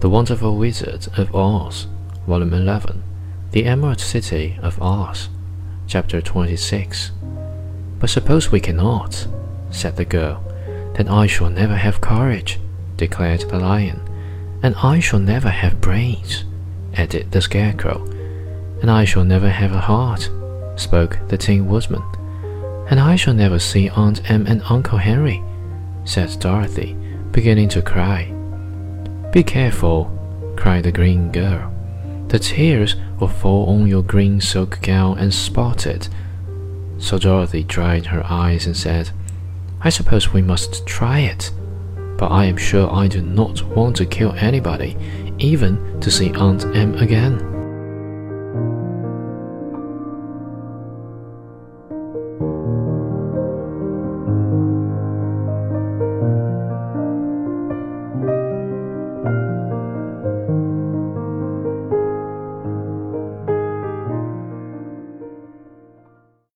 The Wonderful Wizard of Oz, Volume 11, The Emerald City of Oz, Chapter 26. But suppose we cannot, said the girl. Then I shall never have courage, declared the lion. And I shall never have brains, added the scarecrow. And I shall never have a heart, spoke the Tin Woodman. And I shall never see Aunt Em and Uncle Henry, said Dorothy, beginning to cry. Be careful, cried the green girl. The tears will fall on your green silk gown and spot it. So Dorothy dried her eyes and said, I suppose we must try it. But I am sure I do not want to kill anybody, even to see Aunt Em again.